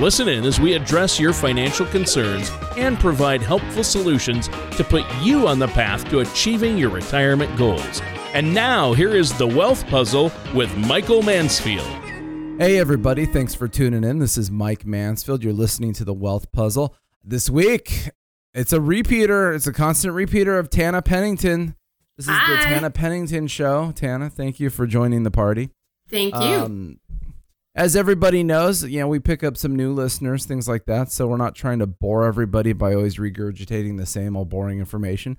Listen in as we address your financial concerns and provide helpful solutions to put you on the path to achieving your retirement goals. And now, here is the Wealth Puzzle with Michael Mansfield. Hey, everybody. Thanks for tuning in. This is Mike Mansfield. You're listening to the Wealth Puzzle. This week, it's a repeater, it's a constant repeater of Tana Pennington. This is Hi. the Tana Pennington show. Tana, thank you for joining the party. Thank you. Um, as everybody knows, you know, we pick up some new listeners, things like that. So we're not trying to bore everybody by always regurgitating the same old boring information.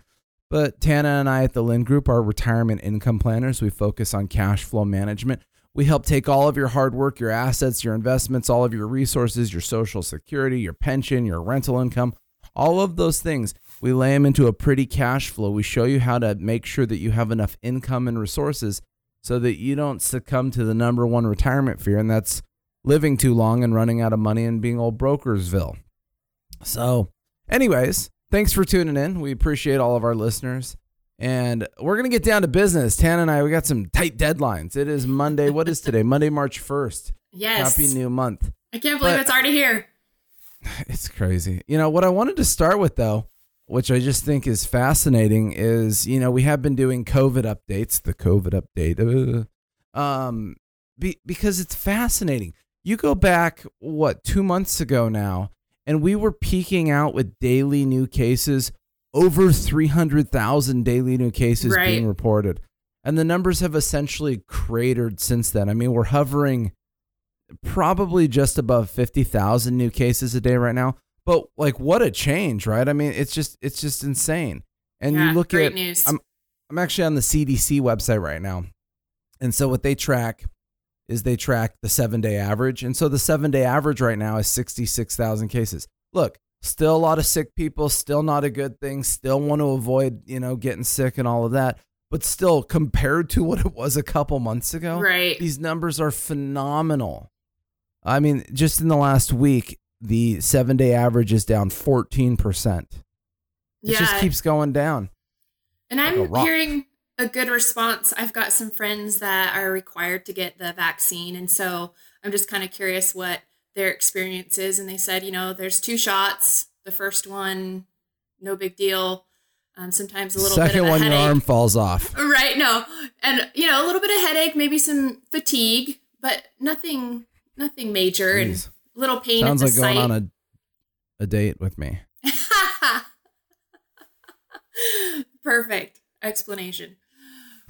But Tana and I at the Lynd Group are retirement income planners. We focus on cash flow management. We help take all of your hard work, your assets, your investments, all of your resources, your social security, your pension, your rental income, all of those things. We lay them into a pretty cash flow. We show you how to make sure that you have enough income and resources so that you don't succumb to the number one retirement fear, and that's living too long and running out of money and being old brokersville. So, anyways, thanks for tuning in. We appreciate all of our listeners. And we're going to get down to business. Tan and I, we got some tight deadlines. It is Monday. What is today? Monday, March 1st. yes. Happy new month. I can't believe but- it's already here. It's crazy. You know, what I wanted to start with, though, which I just think is fascinating, is, you know, we have been doing COVID updates, the COVID update, uh, um, be, because it's fascinating. You go back, what, two months ago now, and we were peaking out with daily new cases, over 300,000 daily new cases Right. being reported. And the numbers have essentially cratered since then. I mean, we're hovering probably just above 50,000 new cases a day right now. But like what a change, right? I mean, it's just it's just insane. And yeah, you look at news. I'm I'm actually on the CDC website right now. And so what they track is they track the 7-day average. And so the 7-day average right now is 66,000 cases. Look, still a lot of sick people, still not a good thing, still want to avoid, you know, getting sick and all of that. But still compared to what it was a couple months ago, right. these numbers are phenomenal. I mean, just in the last week, the seven day average is down 14%. It Yeah. just keeps going down. and like a I'm rock. hearing a good response. I've got some friends that are required to get the vaccine. And so I'm just kind of curious what their experience is. And they said, you know, there's two shots. The first one, no big deal. Um, sometimes a little Second bit of a one, your arm falls off. Right. No. And you know, a little bit of headache, maybe some fatigue, but nothing nothing major Jeez. and a little pain Sounds like the going on a, a date with me. Perfect explanation.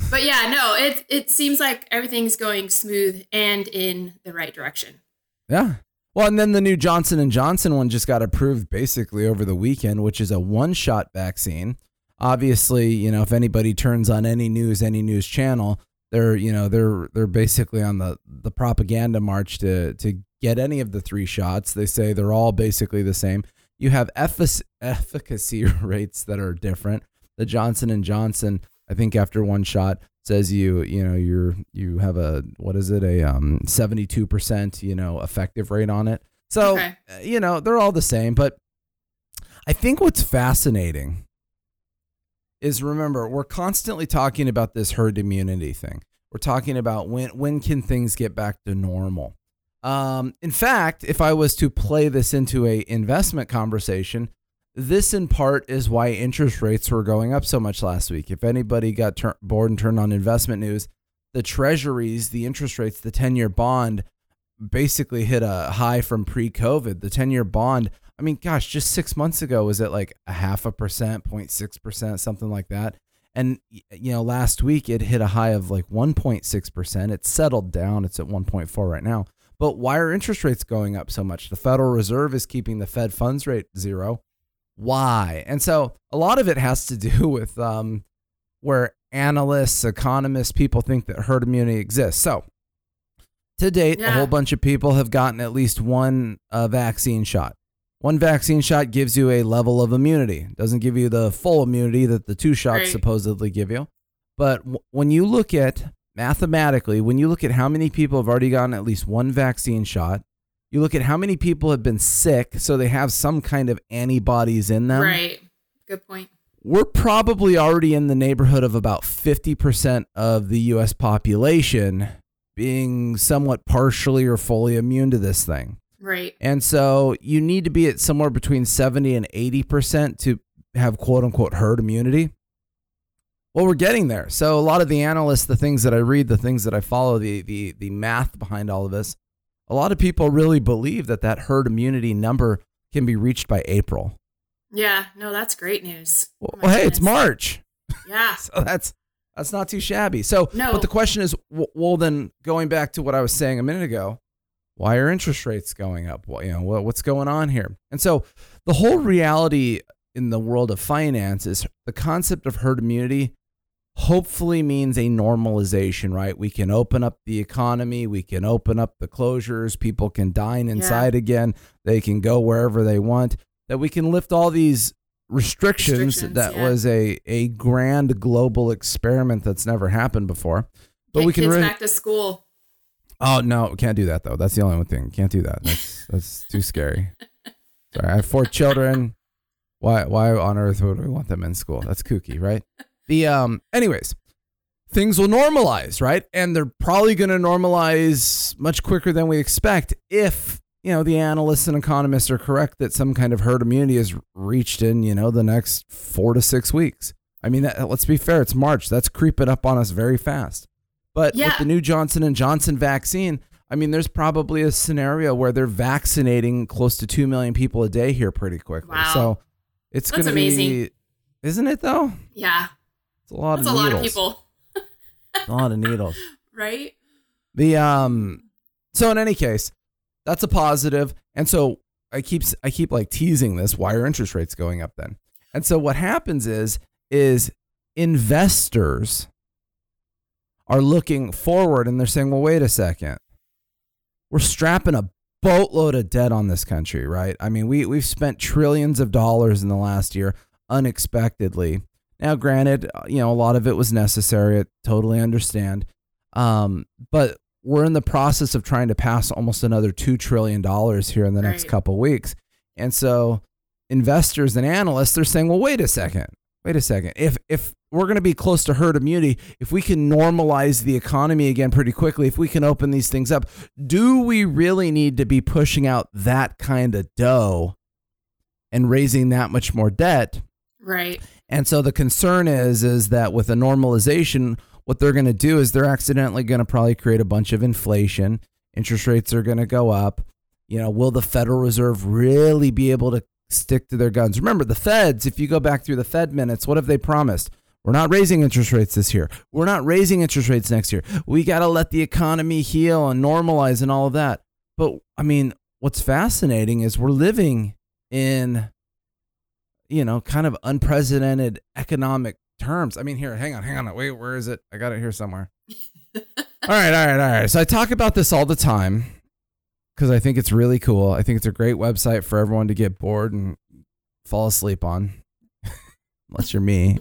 But yeah, no, it it seems like everything's going smooth and in the right direction. Yeah. Well, and then the new Johnson and Johnson one just got approved basically over the weekend, which is a one-shot vaccine. Obviously, you know, if anybody turns on any news, any news channel, they're, you know, they're they're basically on the the propaganda march to to get any of the three shots. They say they're all basically the same. You have effic- efficacy rates that are different. The Johnson and Johnson, I think after one shot says you, you know, you're you have a what is it? A um 72%, you know, effective rate on it. So, Okay. uh, you know, they're all the same, but I think what's fascinating is remember, we're constantly talking about this herd immunity thing. We're talking about when when can things get back to normal. Um, in fact, if I was to play this into a investment conversation, this in part is why interest rates were going up so much last week. If anybody got tur- bored and turned on investment news, the treasuries, the interest rates, the 10 year bond basically hit a high from pre COVID. The 10 year bond, I mean, gosh, just six months ago was at like a half a percent, 0.6%, something like that. And, you know, last week it hit a high of like 1.6%. It's settled down. It's at 1.4 right now. But why are interest rates going up so much? The Federal Reserve is keeping the Fed funds rate zero. Why? And so a lot of it has to do with um, where analysts, economists, people think that herd immunity exists. So to date, a whole bunch of people have gotten at least one uh, vaccine shot. One vaccine shot gives you a level of immunity. Doesn't give you the full immunity that the two shots Right. supposedly give you. But w- when you look at mathematically, when you look at how many people have already gotten at least one vaccine shot, you look at how many people have been sick, so they have some kind of antibodies in them. right. Good point. We're probably already in the neighborhood of about 50% of the US population being somewhat partially or fully immune to this thing. Right. And so you need to be at somewhere between 70 and 80% to have quote unquote herd immunity. Well, we're getting there. So a lot of the analysts, the things that I read, the things that I follow, the the the math behind all of this, a lot of people really believe that that herd immunity number can be reached by April. Yeah. No, that's great news. Well, Oh my hey, it's. March. Yeah. So that's that's not too shabby. So, No. but the question is, well, then going back to what I was saying a minute ago, why are interest rates going up? Well, you know, what's going on here? And so, the whole reality in the world of finance is the concept of herd immunity. Hopefully means a normalization, right? We can open up the economy, we can open up the closures, people can dine inside again, they can go wherever they want. That we can lift all these restrictions, Restrictions, that yeah. was a a grand global experiment that's never happened before. But Get we can kids really back to school. Oh no, can't do that though. That's the only one thing. Can't do that. That's that's too scary. Sorry, I have four children. Why why on earth would we want them in school? That's kooky, right? The um anyways, things will normalize, right? And they're probably going to normalize much quicker than we expect if, you know, the analysts and economists are correct that some kind of herd immunity is reached in, you know, the next 4 to 6 weeks. I mean, that, let's be fair, it's March. That's creeping up on us very fast. But with the new Johnson and Johnson vaccine, I mean, there's probably a scenario where they're vaccinating close to 2 million people a day here pretty quickly. Wow. So it's going to be amazing. Isn't it though? Yeah. It's a lot That's of a lot needles. of people. A lot of needles. Right? The um so in any case, that's a positive. And so I keep I keep like teasing this why are interest rates going up then? And so what happens is is investors are looking forward and they're saying, "Well, wait a second. We're strapping a boatload of debt on this country, right? I mean, we we've spent trillions of dollars in the last year unexpectedly. Now, granted, uh, you know, a lot of it was necessary. I totally understand. Um, but we're in the process of trying to pass almost another two trillion dollars here in the next Right. couple weeks, and so investors and analysts they're saying, well, wait a second, wait a second. If if we're going to be close to herd immunity, if we can normalize the economy again pretty quickly, if we can open these things up, do we really need to be pushing out that kind of dough and raising that much more debt? Right. And so the concern is is that with a normalization, what they're going to do is they're accidentally going to probably create a bunch of inflation. Interest rates are going to go up. You know, will the Federal Reserve really be able to stick to their guns? Remember, the Feds, if you go back through the Fed minutes, what have they promised? We're not raising interest rates this year. We're not raising interest rates next year. We got to let the economy heal and normalize and all of that. But I mean, what's fascinating is we're living in you know, kind of unprecedented economic terms. I mean, here, hang on, hang on. Wait, where is it? I got it here somewhere. all right, all right, all right. So I talk about this all the time because I think it's really cool. I think it's a great website for everyone to get bored and fall asleep on. Unless you're me,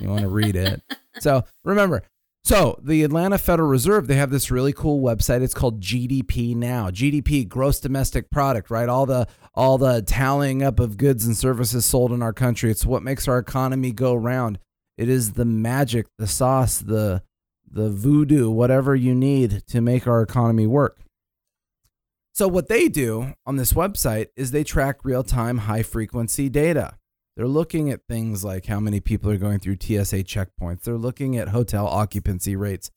you want to read it. So remember, so the Atlanta Federal Reserve, they have this really cool website. It's called GDP Now. GDP, gross domestic product, right? All the all the tallying up of goods and services sold in our country. It's what makes our economy go round. It is the magic, the sauce, the the voodoo, whatever you need to make our economy work. So what they do on this website is they track real-time high frequency data. They're looking at things like how many people are going through TSA checkpoints. They're looking at hotel occupancy rates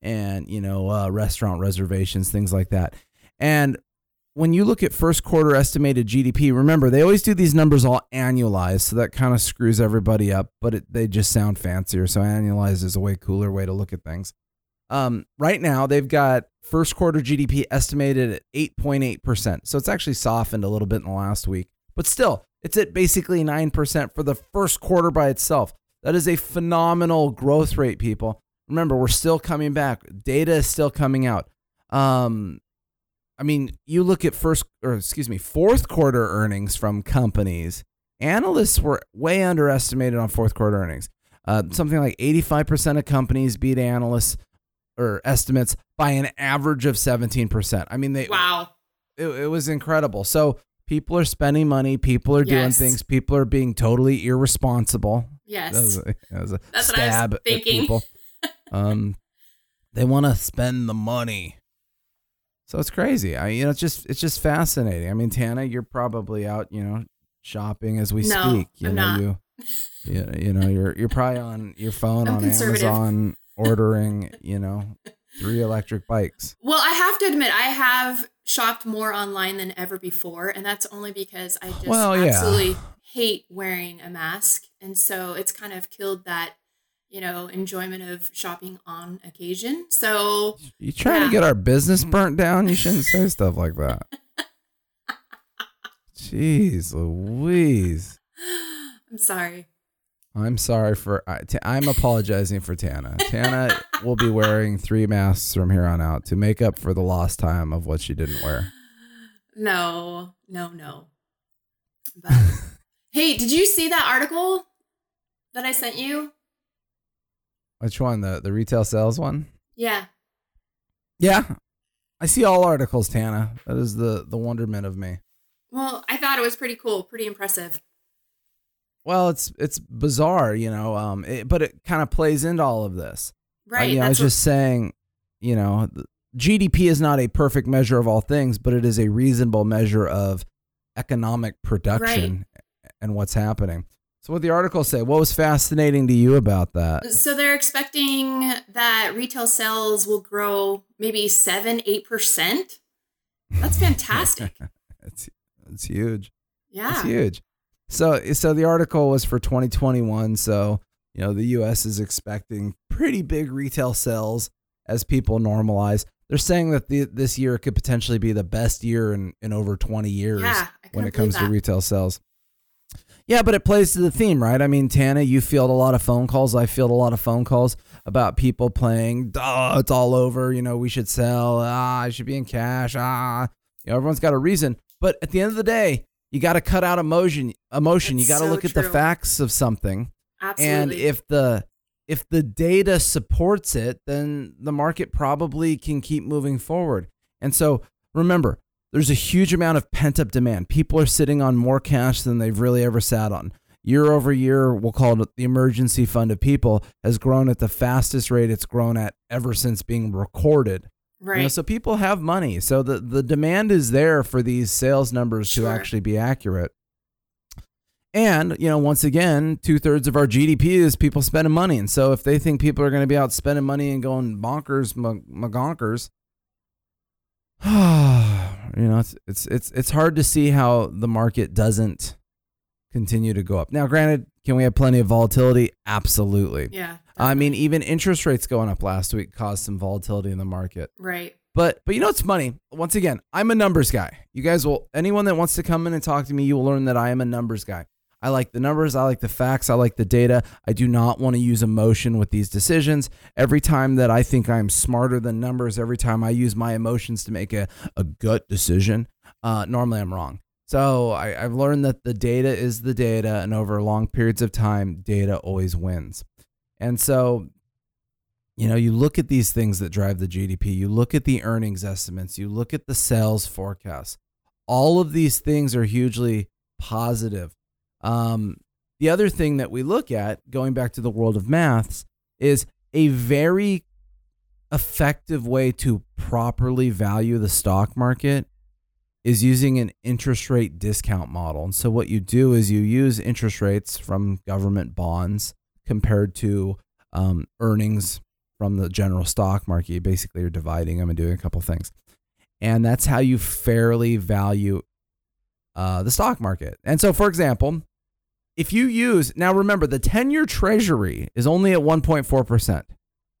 and, you know, uh, restaurant reservations, things like that. And when you look at first quarter estimated GDP, remember they always do these numbers all annualized, so that kind of screws everybody up. But it, they just sound fancier, so annualized is a way cooler way to look at things. Um, right now, they've got first quarter GDP estimated at 8.8%. So it's actually softened a little bit in the last week, but still, it's at basically 9% for the first quarter by itself. That is a phenomenal growth rate, people. Remember, we're still coming back. Data is still coming out. Um, I mean, you look at first or excuse me, fourth quarter earnings from companies. Analysts were way underestimated on fourth quarter earnings. Uh, something like 85% of companies beat analysts or estimates by an average of 17%. I mean, they wow. It, it was incredible. So people are spending money, people are doing Yes. things, people are being totally irresponsible. Yes. That was a, that was a That's what I was stab thinking. people. um, they want to spend the money. So it's crazy. I you know it's just it's just fascinating. I mean, Tana, you're probably out, you know, shopping as we No, speak. You I'm know, not. you you you know, you're you're probably on your phone I'm on. Amazon ordering, you know, three electric bikes. Well, I have to admit, I have shopped more online than ever before, and that's only because I just Well, yeah. absolutely hate wearing a mask, and so it's kind of killed that, you know, enjoyment of shopping on occasion. So You trying Yeah. to get our business mm. burnt down? You shouldn't say stuff like that. Jeez Louise. I'm sorry. I'm sorry for. I, am apologizing for Tana. Tana will be wearing three masks from here on out to make up for the lost time of what she didn't wear. No, no, no. But hey, did you see that article that I sent you? Which one? The the retail sales one? Yeah. Yeah, I see all articles. Tana, that is the the wonderment of me. Well, I thought it was pretty cool, pretty impressive. Well, it's it's bizarre, you know, um, it, but it kind of plays into all of this. Uh, Right. you know, I was what- just saying, you know, GDP is not a perfect measure of all things, but it is a reasonable measure of economic production and what's happening. So, what the article say? What was fascinating to you about that? So they're expecting that retail sales will grow maybe seven, eight percent. That's fantastic. It's it's huge. Yeah. It's huge. So, so the article was for 2021. So, you know, the U.S. is expecting pretty big retail sales as people normalize. They're saying that the, this year could potentially be the best year in, in over 20 years Yeah, when it comes to retail sales. Yeah, but it plays to the theme, right? I mean, Tana, you field a lot of phone calls. I field a lot of phone calls about people playing, oh, it's all over. You know, we should sell. Ah, I should be in cash. Ah, you know, everyone's got a reason. But at the end of the day, you got to cut out emotion. Emotion. you got to so look at the facts of something. Absolutely. And if the if the data supports it, then the market probably can keep moving forward. And so remember, there's a huge amount of pent up demand. People are sitting on more cash than they've really ever sat on. Year over year, we'll call it the emergency fund of people, has grown at the fastest rate it's grown at ever since being recorded. Right. You know, so people have money. So the, the demand is there for these sales numbers to actually be accurate. And, you know, once again, two thirds of our GDP is people spending money. And so if they think people are going to be out spending money and going bonkers, ma- magonkers, you know, it's, it's, it's, it's hard to see how the market doesn't continue to go up. Now, granted, can we have plenty of volatility? Absolutely. yeah. I mean, even interest rates going up last week caused some volatility in the market. right. But but you know it's funny? Once again, I'm a numbers guy. You guys will anyone that wants to come in and talk to me, you will learn that I am a numbers guy. I like the numbers, I like the facts, I like the data. I do not want to use emotion with these decisions. Every time that I think I'm smarter than numbers, every time I use my emotions to make a, a gut decision, uh, normally I'm wrong. So I, I've learned that the data is the data, and over long periods of time, data always wins. And so you know, you look at these things that drive the GDP, you look at the earnings estimates, you look at the sales forecasts. All of these things are hugely positive. Um, the other thing that we look at, going back to the world of maths, is a very effective way to properly value the stock market is using an interest rate discount model. And so what you do is you use interest rates from government bonds compared to um, earnings from the general stock market. You basically are dividing them and doing a couple things. And that's how you fairly value uh, the stock market. And so, for example, if you use, now remember, the 10 year treasury is only at 1.4%.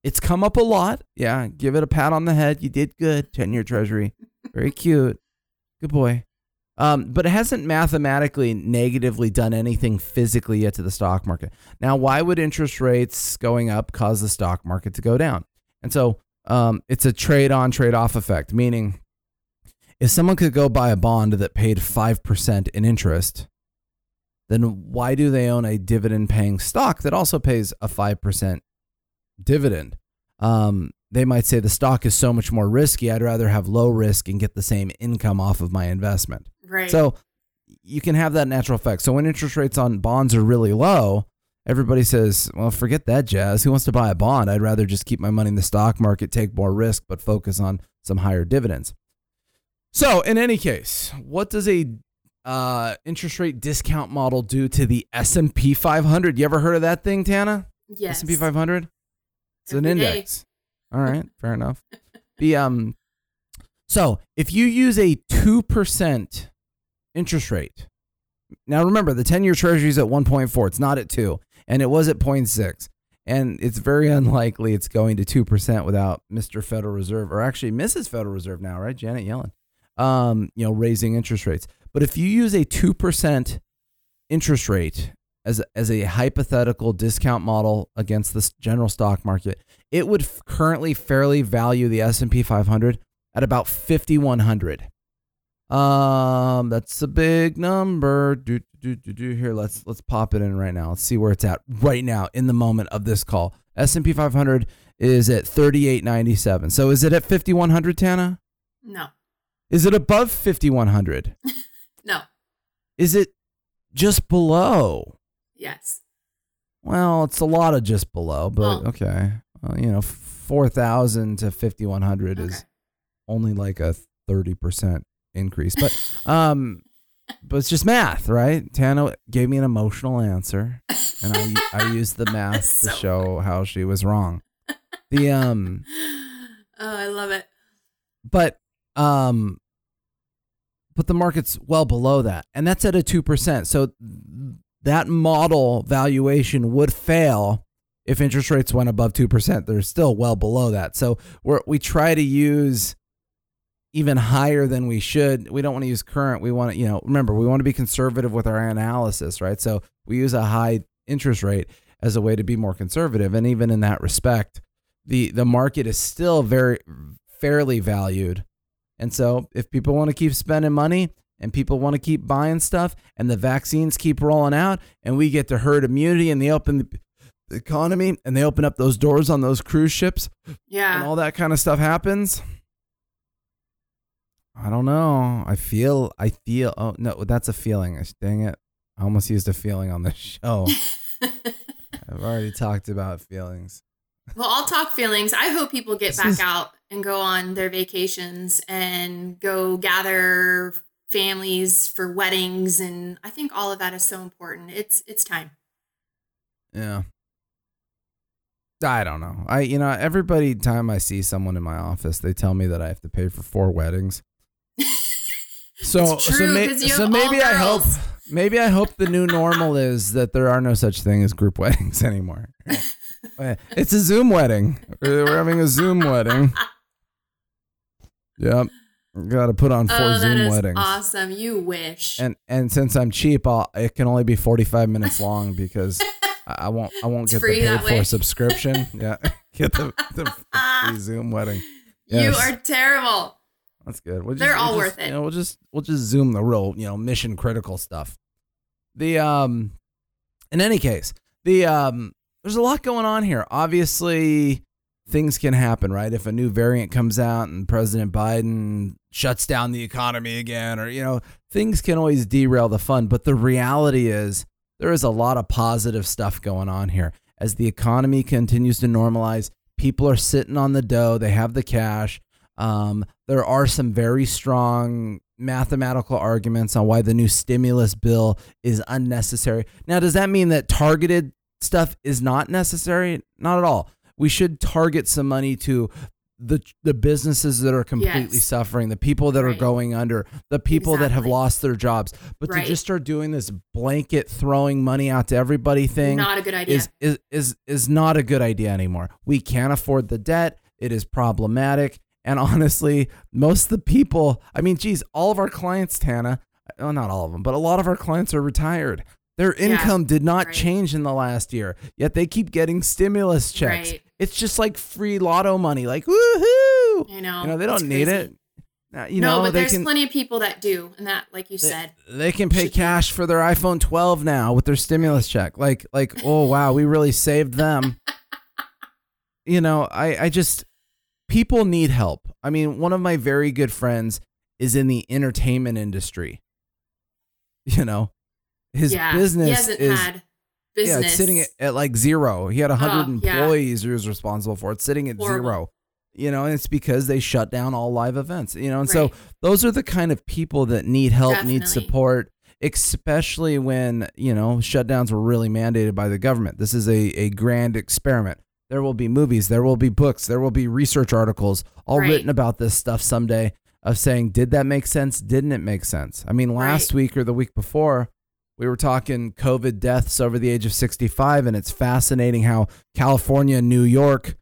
It's come up a lot. Yeah, give it a pat on the head. You did good, 10 year treasury. Very cute. Good boy. Um, but it hasn't mathematically negatively done anything physically yet to the stock market. Now, why would interest rates going up cause the stock market to go down? And so um, it's a trade on, trade off effect, meaning if someone could go buy a bond that paid 5% in interest, then why do they own a dividend paying stock that also pays a 5% dividend? Um, they might say the stock is so much more risky. I'd rather have low risk and get the same income off of my investment. Right. So you can have that natural effect. So when interest rates on bonds are really low, everybody says, well, forget that jazz. Who wants to buy a bond? I'd rather just keep my money in the stock market, take more risk, but focus on some higher dividends. So in any case, what does a uh, interest rate discount model do to the S&P 500? You ever heard of that thing, Tana? yes. S&P 500? It's an index. All right, fair enough. The um so, if you use a 2% interest rate. Now remember, the 10-year treasury is at 1.4. It's not at 2, and it was at 0.6. And it's very unlikely it's going to 2% without Mr. Federal Reserve or actually Mrs. Federal Reserve now, right? Janet Yellen. Um, you know, raising interest rates. But if you use a 2% interest rate as a, as a hypothetical discount model against the general stock market, it would f- currently fairly value the S&P 500 at about 5100. Um that's a big number. Do, do, do, do. Here, let's let's pop it in right now. Let's see where it's at right now in the moment of this call. S&P 500 is at 3897. So is it at 5100 Tana? No. Is it above 5100? No. Is it just below? Yes. Well, it's a lot of just below, but Well- okay. Well, you know, 4,000 to 5,100 is Okay. only like a 30% increase. But um but it's just math, right? Tana gave me an emotional answer and I I used the math So to show how she was wrong. The um Oh, I love it. but um but the market's well below that and that's at a 2% so that model valuation would fail if interest rates went above 2% they're still well below that. So we're, we try to use even higher than we should. We don't want to use current. We want to you know remember we want to be conservative with our analysis right? So we use a high interest rate as a way to be more conservative. And even in that respect the the market is still very fairly valued. And so if people want to keep spending money and people want to keep buying stuff and the vaccines keep rolling out and we get to herd immunity and they open the economy and they open up those doors on those cruise ships Yeah. and all that kind of stuff happens. I don't know. I feel I feel oh no, that's a feeling. Dang it. I almost used a feeling on this show. I've already talked about feelings. well, I'll talk feelings. I hope people get This back is- out and go on their vacations and go gather families for weddings and I think all of that is so important. It's it's time. Yeah. I don't know. I you know everybody time I see someone in my office, they tell me that I have to pay for four weddings. So so, true, 'cause you so maybe I hope maybe I hope the new normal is that there are no such thing as group weddings anymore. It's a Zoom wedding. We're having a Zoom wedding. Yep. Got to put on four oh, Zoom weddings. awesome. You wish. And and since I'm cheap, I'll, it can only be 45 minutes long because I won't I won't It's get the paid for subscription. Yeah, get the, the free Zoom wedding. you are terrible. That's good. We'll They're we'll all just, worth it. You know, we'll just we'll just zoom the real you know mission critical stuff. The um, in any case, the um, there's a lot going on here. Obviously, things can happen, right? If a new variant comes out and President Biden shuts down the economy again, or you know, things can always derail the fun. But the reality is, there is a lot of positive stuff going on here as the economy continues to normalize. People are sitting on the dough; they have the cash. Um, there are some very strong mathematical arguments on why the new stimulus bill is unnecessary. Now, does that mean that targeted stuff is not necessary? Not at all. We should target some money to the the businesses that are completely Yes. suffering, the people that are going under, the people that have lost their jobs. But Right. to just start doing this blanket throwing money out to everybody thing Not a good idea. is, is is is not a good idea anymore. We can't afford the debt. It is problematic. And honestly, most of the people, I mean, geez, all of our clients, Tana, well, not all of them, but a lot of our clients are retired. Their Yeah, income did not right. change in the last year, yet they keep getting stimulus checks. Right. It's just like free lotto money, like woohoo! I know. You know, they don't need it. Now, uh, you no, know, but they there's can plenty of people that do, and that, like you said, they can pay cash for their iPhone 12 now with their stimulus check. Like like oh wow, we really saved them. you know, I I just people need help. I mean, one of my very good friends is in the entertainment industry. You know, his yeah, business he hasn't is had yeah, it's sitting at, at like zero. He had 100 Oh, yeah. employees he was responsible for. It's sitting at Horrible. zero. You know, and it's because they shut down all live events. You know, and so those are the kind of people that need help, need support, especially when, you know, shutdowns were really mandated by the government. This is a, a grand experiment. There will be movies, there will be books, there will be research articles all Right. written about this stuff someday of saying, did that make sense? Didn't it make sense? I mean, last Right. week or the week before, we were talking COVID deaths over the age of 65, and it's fascinating how California and New York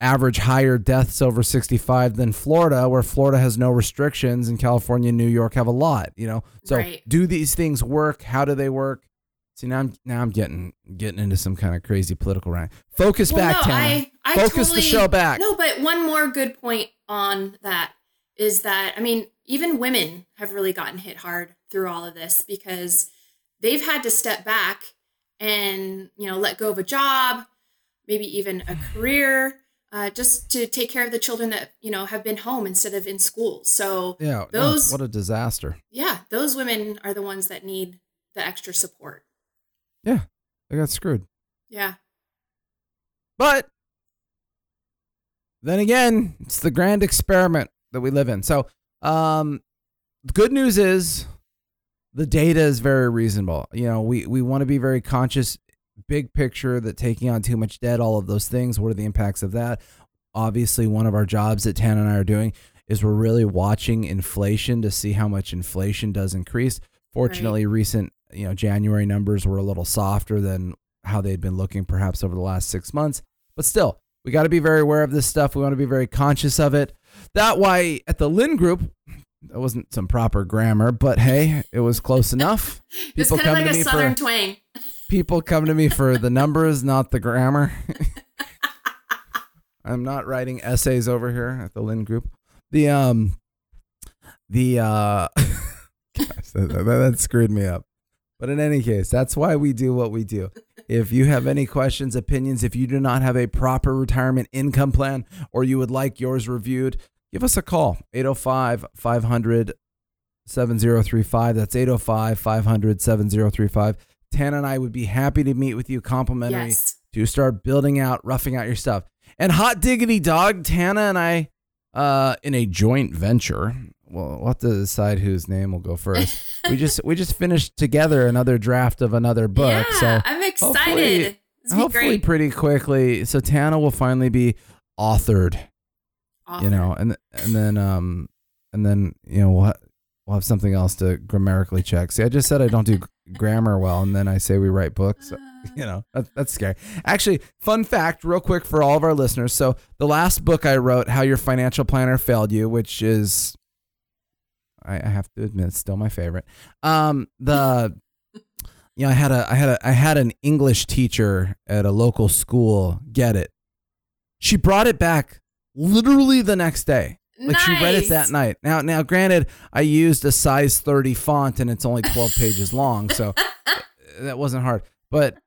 average higher deaths over 65 than Florida, where Florida has no restrictions, and California and New York have a lot. You know, so Right. do these things work? How do they work? See now, I'm now I'm getting getting into some kind of crazy political rant. Focus Well, back, no. I, I Focus the show back. No, but one more good point on that is that I mean, even women have really gotten hit hard through all of this because they've had to step back and you know let go of a job, maybe even a career, uh, just to take care of the children that you know have been home instead of in school. So Yeah, those what a disaster. yeah, those women are the ones that need the extra support. Yeah, they got screwed. Yeah. But then again, it's the grand experiment that we live in. So, um, the good news is the data is very reasonable. You know, we, we want to be very conscious, big picture that taking on too much debt, all of those things, what are the impacts of that? Obviously, one of our jobs that Tan and I are doing is we're really watching inflation to see how much inflation does increase. Fortunately, recent you know January numbers were a little softer than how they'd been looking perhaps over the last six months. But still, we got to be very aware of this stuff. We want to be very conscious of it. That why at the Lynd Group, that wasn't some proper grammar, but hey, it was close enough. It's People kind of come like to a me southern for twang. people come to me for the numbers, not the grammar. I'm not writing essays over here at the Lynd Group. The um, the uh, gosh, that, that, that screwed me up. But in any case, that's why we do what we do. If you have any questions, opinions, if you do not have a proper retirement income plan or you would like yours reviewed, give us a call 805 500 7035. That's 805 500 7035. Tan and I would be happy to meet with you complimentary Yes. to start building out, roughing out your stuff. And hot diggity dog, Tana and I, uh, in a joint venture. Well, we'll have to decide whose name will go first. we just we just finished together another draft of another book. yeah, so I'm excited. Be hopefully pretty quickly. So Tana will finally be authored, you know, and and then um and then you know we'll we'll have something else to grammatically check. See, I just said I don't do grammar well, and then I say we write books. You know, that, that's scary. Actually, fun fact, real quick for all of our listeners. So the last book I wrote, "How Your Financial Planner Failed You," which is I, I have to admit, it's still my favorite. Um, the you know, I had a I had a I had an English teacher at a local school get it. She brought it back literally the next day. Like she read it that night. Now, now, granted, I used a size thirty font and it's only twelve pages long, so uh, that wasn't hard. But,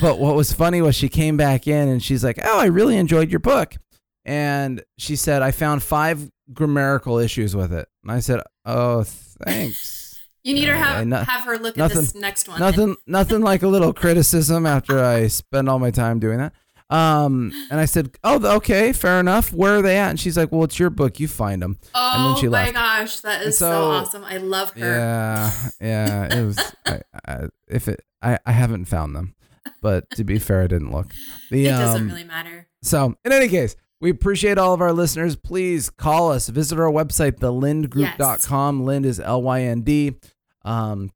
but what was funny was she came back in and she's like, "Oh, I really enjoyed your book," and she said, "I found five grammatical issues with it." And I said, "Oh, thanks." You need her have, no- have her look nothing- at this next one. nothing nothing like a little criticism after I spend all my time doing that. Um, and I said, "Oh, okay, fair enough. Where are they at?" And she's like, "Well, it's your book. You find them." oh and then she my left. gosh, that is so, so- awesome. I love her. Yeah, yeah. It was. I, I, if it, I, I haven't found them, but to be fair, I didn't look. The it doesn't um, really matter. so, in any case, we appreciate all of our listeners. Please call us. Visit our website, thelyndgroup.com. Lynd is L Y N D. Um,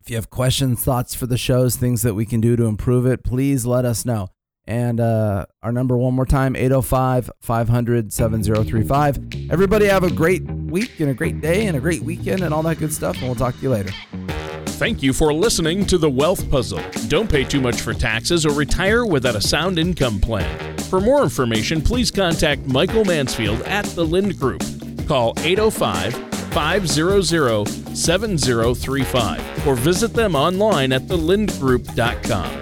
if you have questions, thoughts for the shows, things that we can do to improve it, please let us know. And uh, our number one more time 805 500 7035. Everybody have a great week and a great day and a great weekend and all that good stuff. And we'll talk to you later. Thank you for listening to The Wealth Puzzle. Don't pay too much for taxes or retire without a sound income plan. For more information, please contact Michael Mansfield at the Lynd Group. Call 805 500 7035 or visit them online at thelyndgroup.com.